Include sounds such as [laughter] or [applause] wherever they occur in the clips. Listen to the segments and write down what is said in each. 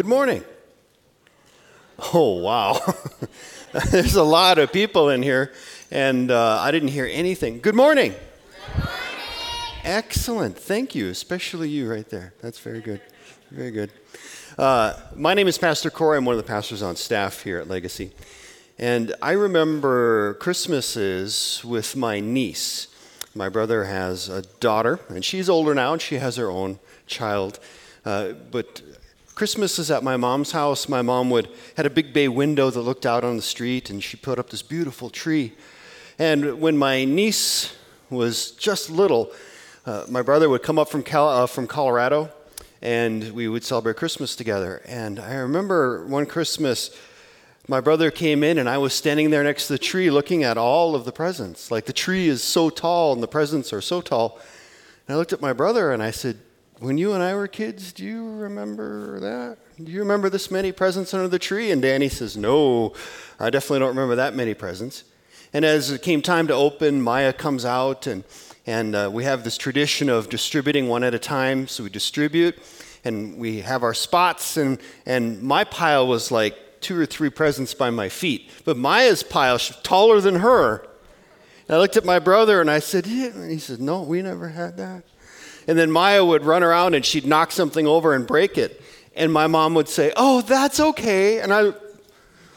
Good morning. Oh, wow. [laughs] There's a lot of people in here, and uh, I didn't hear anything. Good morning. Good morning. Excellent. Thank you, especially you right there. That's very good. Very good. Uh, my name is Pastor Corey. I'm one of the pastors on staff here at Legacy. And I remember Christmases with my niece. My brother has a daughter, and she's older now, and she has her own child. Uh, but Christmases at my mom's house, my mom would had a big bay window that looked out on the street, and she put up this beautiful tree. And when my niece was just little, uh, my brother would come up from, Cal- uh, from Colorado, and we would celebrate Christmas together. And I remember one Christmas, my brother came in, and I was standing there next to the tree looking at all of the presents. Like the tree is so tall, and the presents are so tall. And I looked at my brother, and I said, when you and I were kids, do you remember that? Do you remember this many presents under the tree? And Danny says, No, I definitely don't remember that many presents. And as it came time to open, Maya comes out, and, and uh, we have this tradition of distributing one at a time. So we distribute, and we have our spots, and, and my pile was like two or three presents by my feet. But Maya's pile, was taller than her. And I looked at my brother, and I said, yeah. And he said, No, we never had that. And then Maya would run around and she'd knock something over and break it. And my mom would say, Oh, that's okay. And I,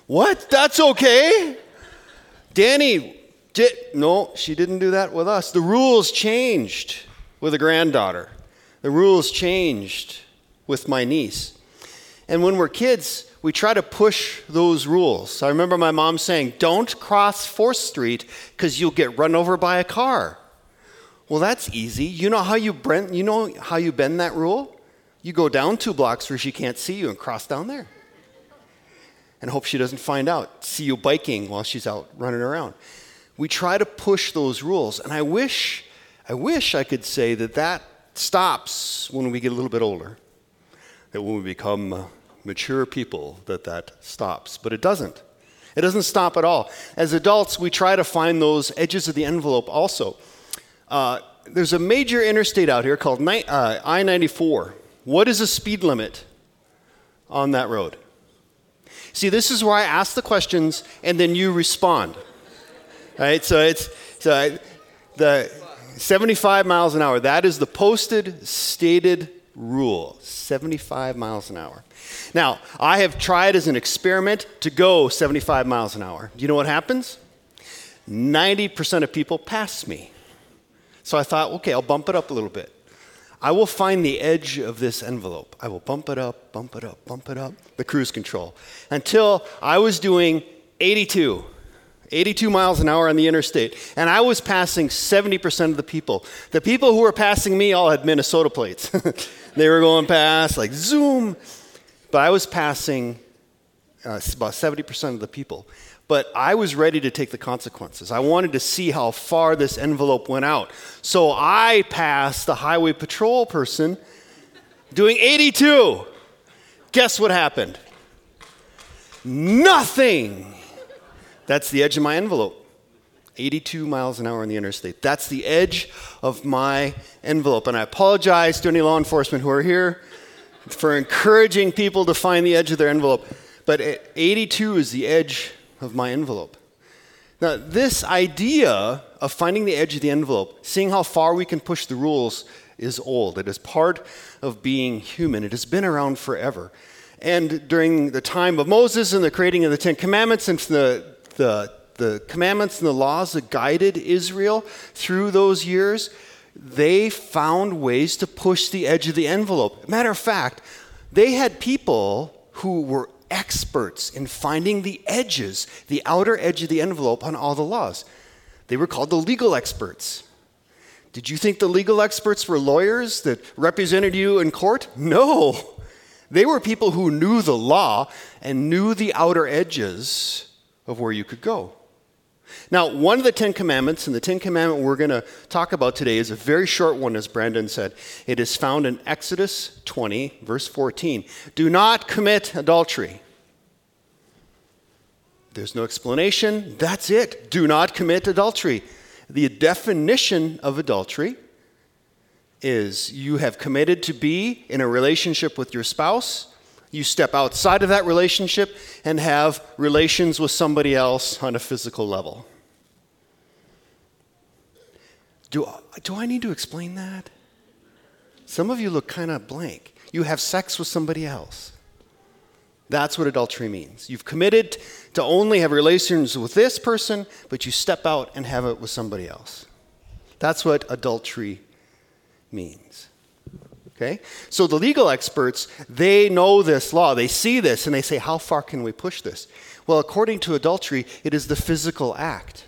What? That's okay? Danny, did, no, she didn't do that with us. The rules changed with a granddaughter, the rules changed with my niece. And when we're kids, we try to push those rules. I remember my mom saying, Don't cross 4th Street because you'll get run over by a car. Well, that's easy. You know how you bend, you know how you bend that rule? You go down two blocks where she can't see you and cross down there. And hope she doesn't find out, see you biking while she's out running around. We try to push those rules, and I wish I wish I could say that that stops when we get a little bit older. That when we become uh, mature people that that stops, but it doesn't. It doesn't stop at all. As adults, we try to find those edges of the envelope also. Uh, there's a major interstate out here called uh, I 94. What is the speed limit on that road? See, this is where I ask the questions and then you respond. Right? So it's so the 75 miles an hour. That is the posted, stated rule 75 miles an hour. Now, I have tried as an experiment to go 75 miles an hour. Do you know what happens? 90% of people pass me. So I thought, okay, I'll bump it up a little bit. I will find the edge of this envelope. I will bump it up, bump it up, bump it up, the cruise control, until I was doing 82. 82 miles an hour on the interstate. And I was passing 70% of the people. The people who were passing me all had Minnesota plates. [laughs] they were going past, like zoom. But I was passing uh, about 70% of the people but I was ready to take the consequences. I wanted to see how far this envelope went out. So I passed the highway patrol person doing 82. Guess what happened? Nothing. That's the edge of my envelope. 82 miles an hour on the interstate. That's the edge of my envelope. And I apologize to any law enforcement who are here for encouraging people to find the edge of their envelope. But 82 is the edge of my envelope. Now, this idea of finding the edge of the envelope, seeing how far we can push the rules, is old. It is part of being human. It has been around forever. And during the time of Moses and the creating of the Ten Commandments and the, the, the commandments and the laws that guided Israel through those years, they found ways to push the edge of the envelope. Matter of fact, they had people who were experts in finding the edges, the outer edge of the envelope on all the laws. They were called the legal experts. Did you think the legal experts were lawyers that represented you in court? No. They were people who knew the law and knew the outer edges of where you could go. Now, one of the Ten Commandments, and the Ten Commandment we're going to talk about today is a very short one, as Brandon said. It is found in Exodus 20, verse 14. Do not commit adultery. There's no explanation. That's it. Do not commit adultery. The definition of adultery is you have committed to be in a relationship with your spouse, You step outside of that relationship and have relations with somebody else on a physical level. Do, do I need to explain that? Some of you look kind of blank. You have sex with somebody else. That's what adultery means. You've committed to only have relations with this person, but you step out and have it with somebody else. That's what adultery means. Okay? So the legal experts, they know this law. They see this and they say, how far can we push this? Well, according to adultery, it is the physical act.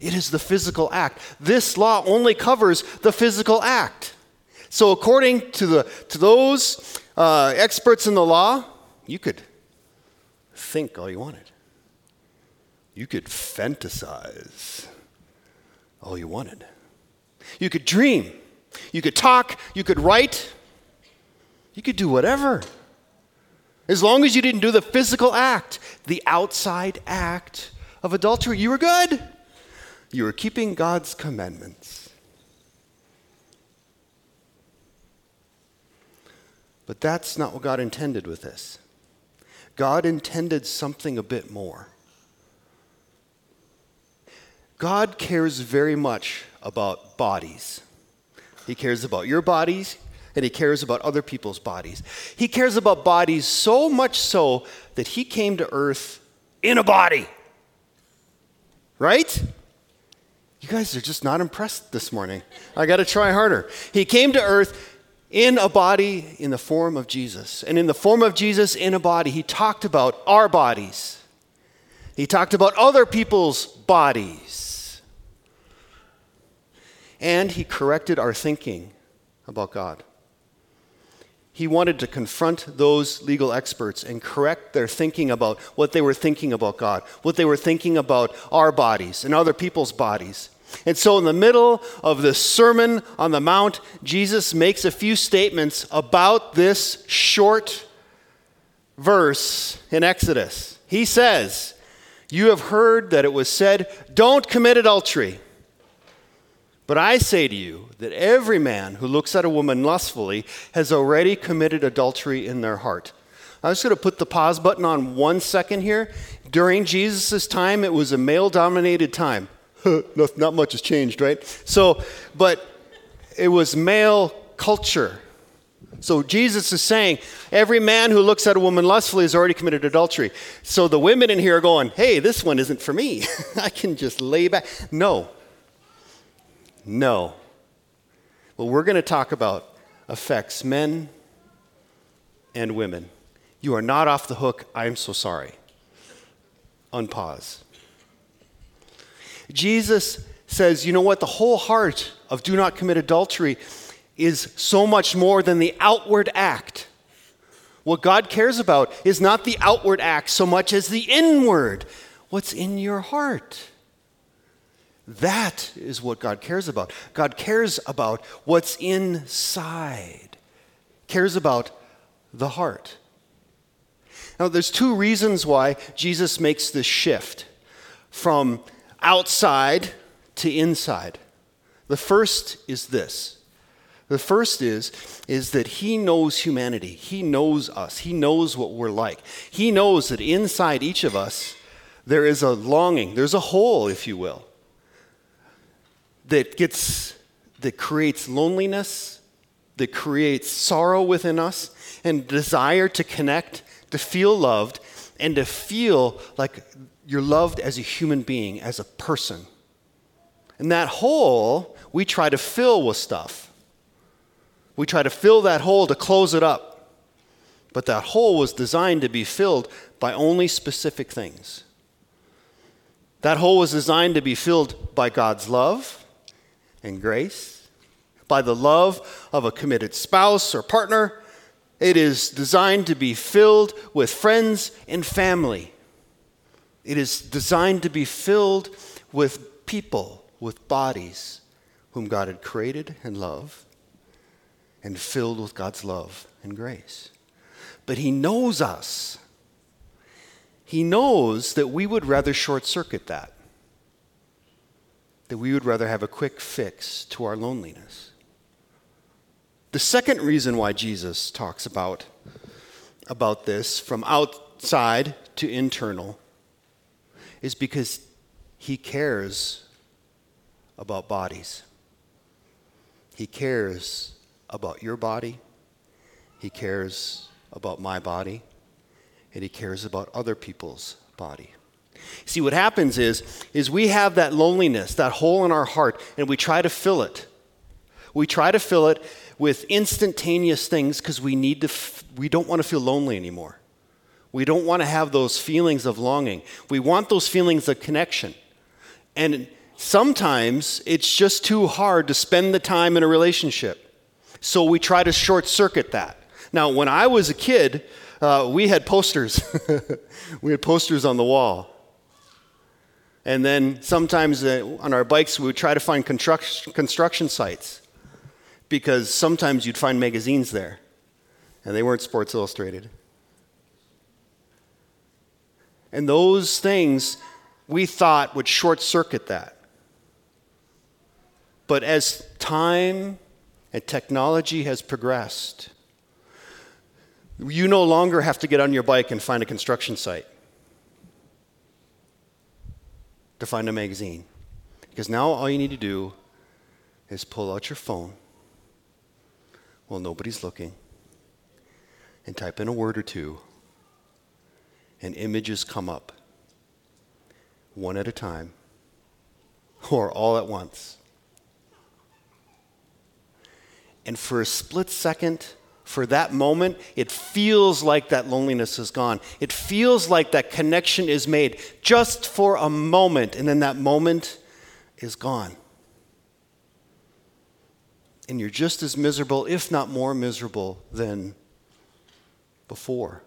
It is the physical act. This law only covers the physical act. So, according to, the, to those uh, experts in the law, you could think all you wanted. You could fantasize all you wanted. You could dream. You could talk. You could write. You could do whatever. As long as you didn't do the physical act, the outside act of adultery, you were good. You were keeping God's commandments. But that's not what God intended with this. God intended something a bit more. God cares very much about bodies. He cares about your bodies, and He cares about other people's bodies. He cares about bodies so much so that He came to earth in a body. Right? You guys are just not impressed this morning. I got to try harder. He came to earth in a body in the form of Jesus. And in the form of Jesus in a body, he talked about our bodies. He talked about other people's bodies. And he corrected our thinking about God. He wanted to confront those legal experts and correct their thinking about what they were thinking about God, what they were thinking about our bodies and other people's bodies. And so, in the middle of the Sermon on the Mount, Jesus makes a few statements about this short verse in Exodus. He says, You have heard that it was said, Don't commit adultery. But I say to you that every man who looks at a woman lustfully has already committed adultery in their heart. I'm just going to put the pause button on one second here. During Jesus' time, it was a male dominated time. [laughs] not, not much has changed, right? So, but it was male culture. So Jesus is saying, every man who looks at a woman lustfully has already committed adultery. So the women in here are going, hey, this one isn't for me. [laughs] I can just lay back. No. No. What we're going to talk about affects men and women. You are not off the hook. I'm so sorry. Unpause. Jesus says, you know what? The whole heart of do not commit adultery is so much more than the outward act. What God cares about is not the outward act so much as the inward. What's in your heart? That is what God cares about. God cares about what's inside, cares about the heart. Now, there's two reasons why Jesus makes this shift from outside to inside. The first is this. The first is is that he knows humanity. He knows us. He knows what we're like. He knows that inside each of us there is a longing, there's a hole if you will that gets that creates loneliness, that creates sorrow within us and desire to connect, to feel loved and to feel like you're loved as a human being, as a person. And that hole, we try to fill with stuff. We try to fill that hole to close it up. But that hole was designed to be filled by only specific things. That hole was designed to be filled by God's love and grace, by the love of a committed spouse or partner. It is designed to be filled with friends and family. It is designed to be filled with people, with bodies whom God had created and loved, and filled with God's love and grace. But He knows us. He knows that we would rather short circuit that, that we would rather have a quick fix to our loneliness. The second reason why Jesus talks about about this from outside to internal is because he cares about bodies. He cares about your body. He cares about my body. And he cares about other people's body. See, what happens is, is we have that loneliness, that hole in our heart, and we try to fill it. We try to fill it with instantaneous things because we need to, f- we don't want to feel lonely anymore. We don't want to have those feelings of longing. We want those feelings of connection. And sometimes it's just too hard to spend the time in a relationship. So we try to short circuit that. Now, when I was a kid, uh, we had posters. [laughs] we had posters on the wall. And then sometimes uh, on our bikes, we would try to find construction, construction sites because sometimes you'd find magazines there, and they weren't Sports Illustrated. And those things we thought would short circuit that. But as time and technology has progressed, you no longer have to get on your bike and find a construction site to find a magazine. Because now all you need to do is pull out your phone while nobody's looking and type in a word or two, and images come up one at a time or all at once. And for a split second, for that moment, it feels like that loneliness is gone. It feels like that connection is made just for a moment, and then that moment is gone and you're just as miserable, if not more miserable, than before.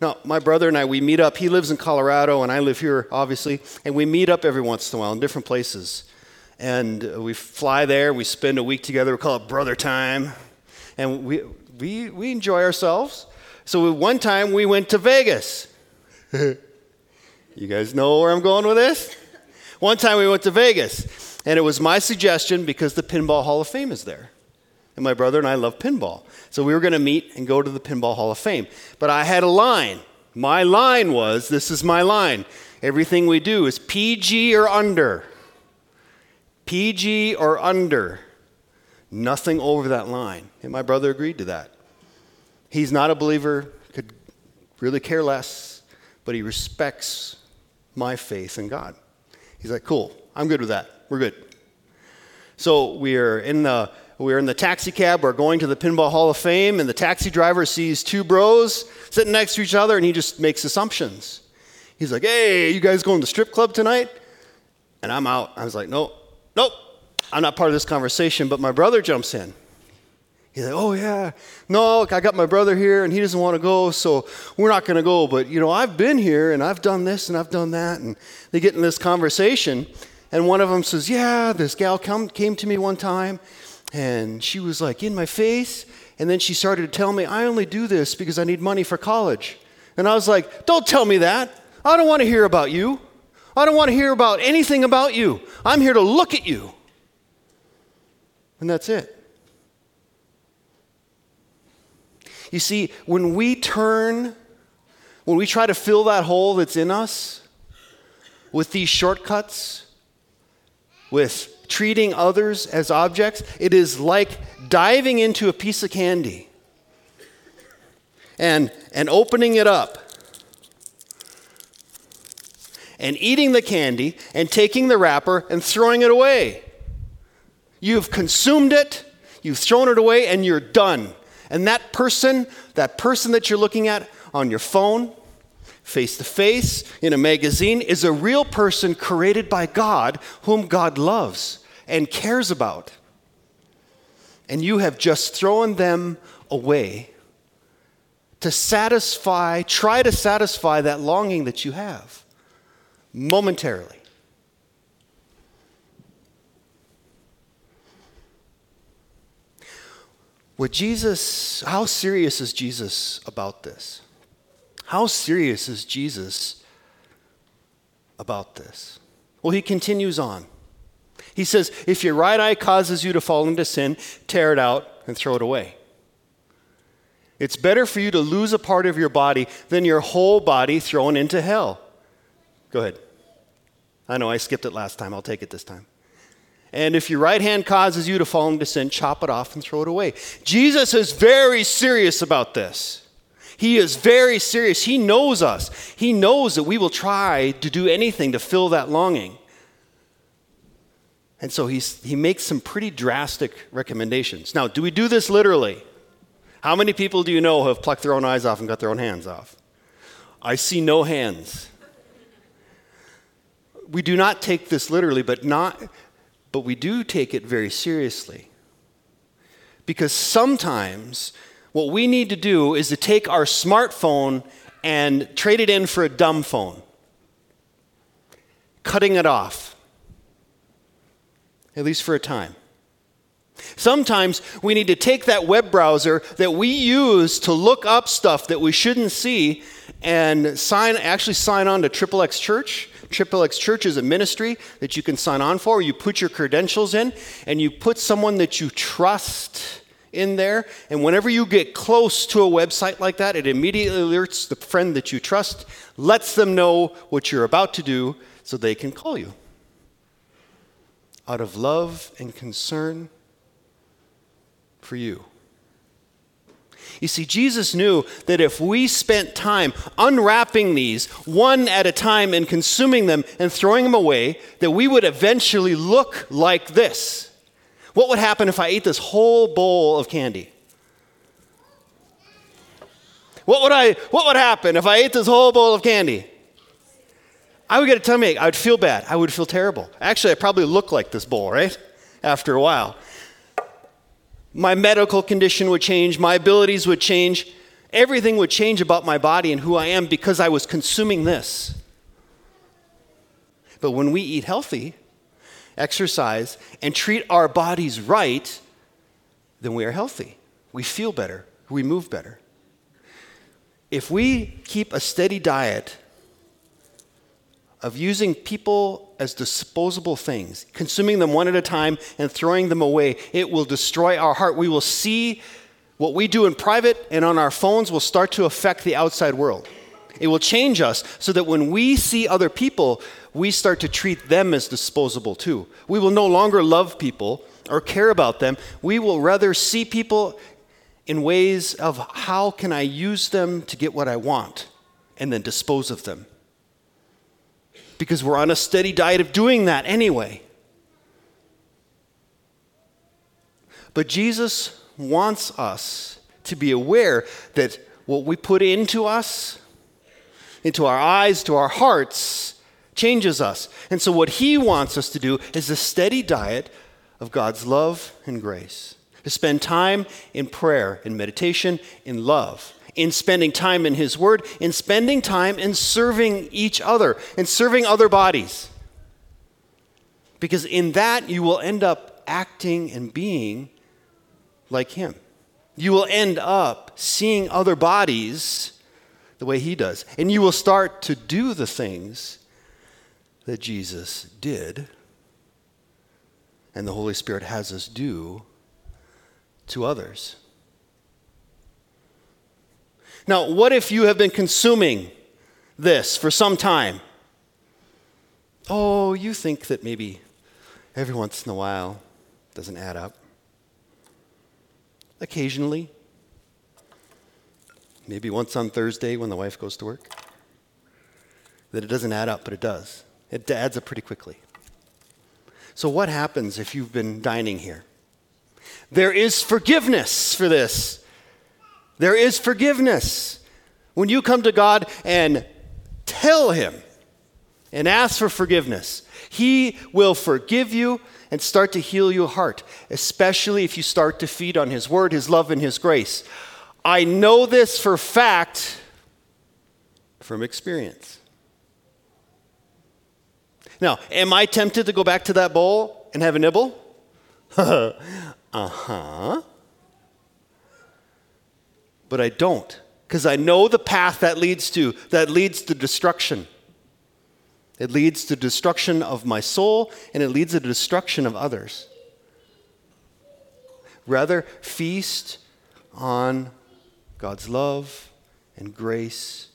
Now, my brother and I, we meet up. He lives in Colorado, and I live here, obviously, and we meet up every once in a while in different places. And uh, we fly there, we spend a week together, we call it brother time, and we, we, we enjoy ourselves. So, one time we went to Vegas. [laughs] you guys know where I'm going with this? One time we went to Vegas. And it was my suggestion because the Pinball Hall of Fame is there. And my brother and I love pinball. So we were going to meet and go to the Pinball Hall of Fame. But I had a line. My line was this is my line. Everything we do is PG or under. PG or under. Nothing over that line. And my brother agreed to that. He's not a believer, could really care less, but he respects my faith in God. He's like, cool, I'm good with that. We're good. So we're in the we're in the taxi cab. We're going to the Pinball Hall of Fame, and the taxi driver sees two bros sitting next to each other, and he just makes assumptions. He's like, "Hey, you guys going to the strip club tonight?" And I'm out. I was like, "Nope, nope, I'm not part of this conversation." But my brother jumps in. He's like, "Oh yeah, no, I got my brother here, and he doesn't want to go, so we're not going to go. But you know, I've been here, and I've done this, and I've done that." And they get in this conversation, and one of them says, Yeah, this gal come, came to me one time and she was like in my face. And then she started to tell me, I only do this because I need money for college. And I was like, Don't tell me that. I don't want to hear about you. I don't want to hear about anything about you. I'm here to look at you. And that's it. You see, when we turn, when we try to fill that hole that's in us with these shortcuts, with treating others as objects, it is like diving into a piece of candy and, and opening it up and eating the candy and taking the wrapper and throwing it away. You've consumed it, you've thrown it away, and you're done. And that person, that person that you're looking at on your phone, face to face in a magazine is a real person created by God whom God loves and cares about. And you have just thrown them away to satisfy, try to satisfy that longing that you have momentarily. What Jesus, how serious is Jesus about this? How serious is Jesus about this? Well, he continues on. He says, If your right eye causes you to fall into sin, tear it out and throw it away. It's better for you to lose a part of your body than your whole body thrown into hell. Go ahead. I know I skipped it last time. I'll take it this time. And if your right hand causes you to fall into sin, chop it off and throw it away. Jesus is very serious about this. He is very serious. He knows us. He knows that we will try to do anything to fill that longing. And so he's, he makes some pretty drastic recommendations. Now, do we do this literally? How many people do you know have plucked their own eyes off and got their own hands off? I see no hands. We do not take this literally, but not but we do take it very seriously. Because sometimes what we need to do is to take our smartphone and trade it in for a dumb phone, cutting it off, at least for a time. Sometimes we need to take that web browser that we use to look up stuff that we shouldn't see and sign actually sign on to Triple X Church Triple X Church is a ministry that you can sign on for. You put your credentials in and you put someone that you trust in there. And whenever you get close to a website like that, it immediately alerts the friend that you trust, lets them know what you're about to do so they can call you. Out of love and concern for you. You see, Jesus knew that if we spent time unwrapping these one at a time and consuming them and throwing them away, that we would eventually look like this. What would happen if I ate this whole bowl of candy? What would, I, what would happen if I ate this whole bowl of candy? I would get a tummy ache. I would feel bad. I would feel terrible. Actually, I probably look like this bowl, right? After a while my medical condition would change, my abilities would change, everything would change about my body and who I am because I was consuming this. But when we eat healthy, exercise, and treat our bodies right, then we are healthy. We feel better. We move better. If we keep a steady diet of using people as disposable things, consuming them one at a time and throwing them away. It will destroy our heart. We will see what we do in private and on our phones will start to affect the outside world. It will change us so that when we see other people, we start to treat them as disposable too. We will no longer love people or care about them. We will rather see people in ways of how can I use them to get what I want and then dispose of them because we're on a steady diet of doing that anyway. But Jesus wants us to be aware that what we put into us, into our eyes, to our hearts, changes us. And so, what He wants us to do is a steady diet of God's love and grace, to spend time in prayer, in meditation, in love in spending time in His Word, in spending time in serving each other, in serving other bodies. Because in that, you will end up acting and being like Him. You will end up seeing other bodies the way He does. And you will start to do the things that Jesus did and the Holy Spirit has us do to others. Now, what if you have been consuming this for some time? Oh, you think that maybe every once in a while doesn't add up. Occasionally. Maybe once on Thursday when the wife goes to work. That it doesn't add up, but it does. It adds up pretty quickly. So, what happens if you've been dining here? There is forgiveness for this. There is forgiveness. When you come to God and tell Him and ask for forgiveness, He will forgive you and start to heal your heart, especially if you start to feed on His Word, His love, and His grace. I know this for fact from experience. Now, am I tempted to go back to that bowl and have a nibble? [laughs] uh huh but I don't because I know the path that leads to that leads to destruction. It leads to destruction of my soul and it leads to destruction of others. Rather feast on God's love and grace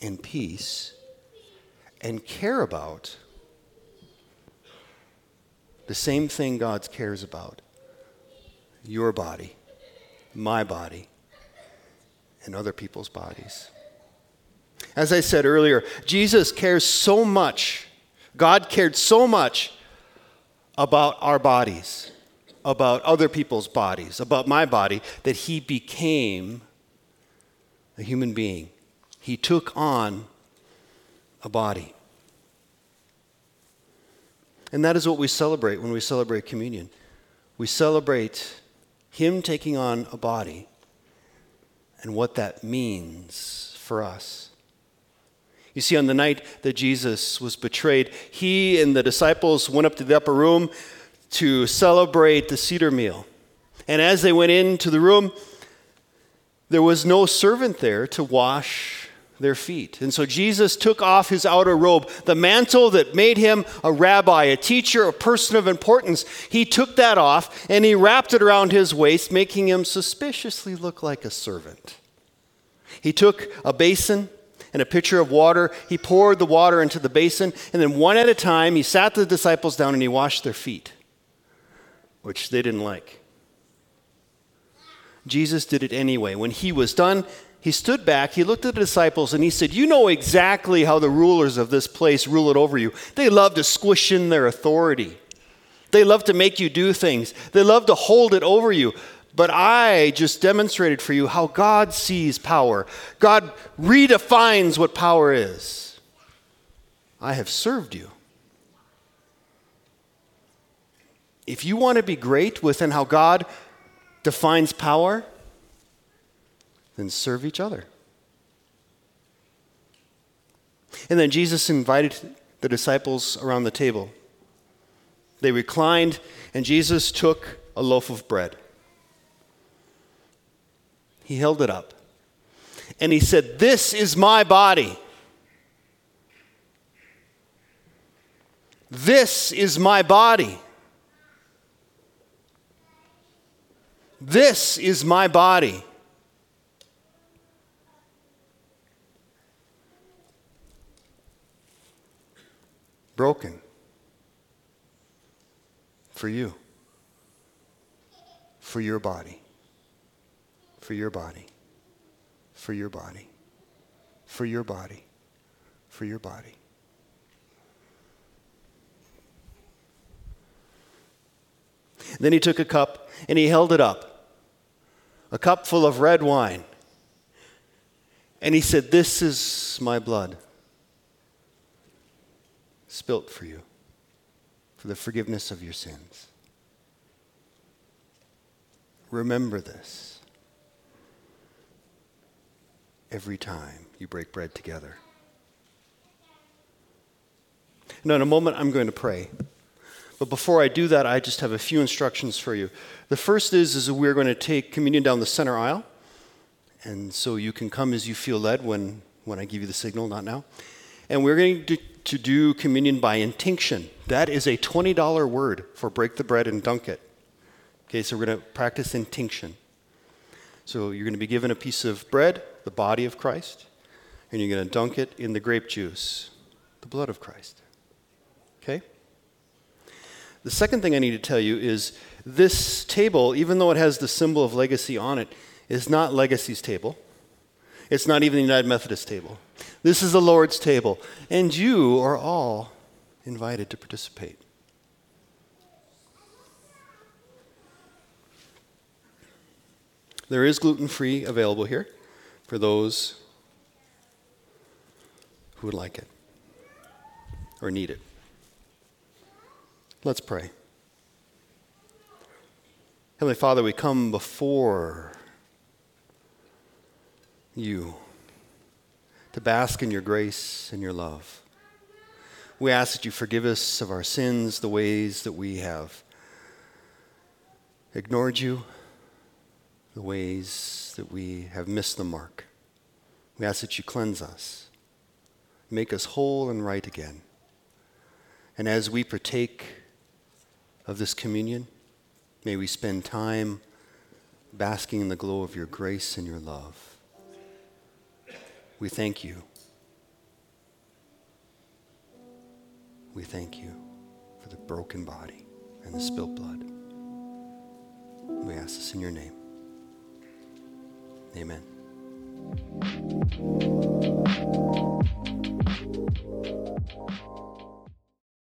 and peace and care about the same thing God cares about your body, my body, and other people's bodies. As I said earlier, Jesus cares so much, God cared so much about our bodies, about other people's bodies, about my body, that he became a human being. He took on a body. And that is what we celebrate when we celebrate communion. We celebrate Him taking on a body and what that means for us. You see, on the night that Jesus was betrayed, he and the disciples went up to the upper room to celebrate the Seder meal. And as they went into the room, there was no servant there to wash their feet. And so Jesus took off his outer robe, the mantle that made him a rabbi, a teacher, a person of importance. He took that off and he wrapped it around his waist, making him suspiciously look like a servant. He took a basin and a pitcher of water. He poured the water into the basin, and then one at a time, he sat the disciples down and he washed their feet, which they didn't like. Jesus did it anyway. When he was done, he stood back, he looked at the disciples, and he said, You know exactly how the rulers of this place rule it over you. They love to squish in their authority, they love to make you do things, they love to hold it over you. But I just demonstrated for you how God sees power. God redefines what power is. I have served you. If you want to be great within how God defines power, then serve each other. And then Jesus invited the disciples around the table. They reclined, and Jesus took a loaf of bread. He held it up. And he said, This is my body. This is my body. This is my body. Broken for you, for your body, for your body, for your body, for your body, for your body. Then he took a cup and he held it up, a cup full of red wine. And he said, This is my blood, spilt for you, for the forgiveness of your sins. Remember this every time you break bread together. Now, in a moment, I'm going to pray. But before I do that, I just have a few instructions for you. The first is, is we're going to take communion down the center aisle. And so you can come as you feel led when, when I give you the signal, not now. And we're going to, to do communion by intinction. That is a $20 word for break the bread and dunk it. Okay, so we're going to practice intinction. So you're going to be given a piece of bread, the body of Christ, and you're going to dunk it in the grape juice, the blood of Christ. Okay? The second thing I need to tell you is this table, even though it has the symbol of legacy on it, is not Legacy's table. It's not even the United Methodist table. This is the Lord's table, and you are all invited to participate. There is gluten free available here for those who would like it or need it. Let's pray. Heavenly Father, we come before you to bask in your grace and your love. We ask that you forgive us of our sins, the ways that we have ignored you, the ways that we have missed the mark. We ask that you cleanse us, make us whole and right again. And as we partake of this communion. May we spend time basking in the glow of your grace and your love. we thank you. We thank you for the broken body and the spilt blood. We ask this in your name. Amen.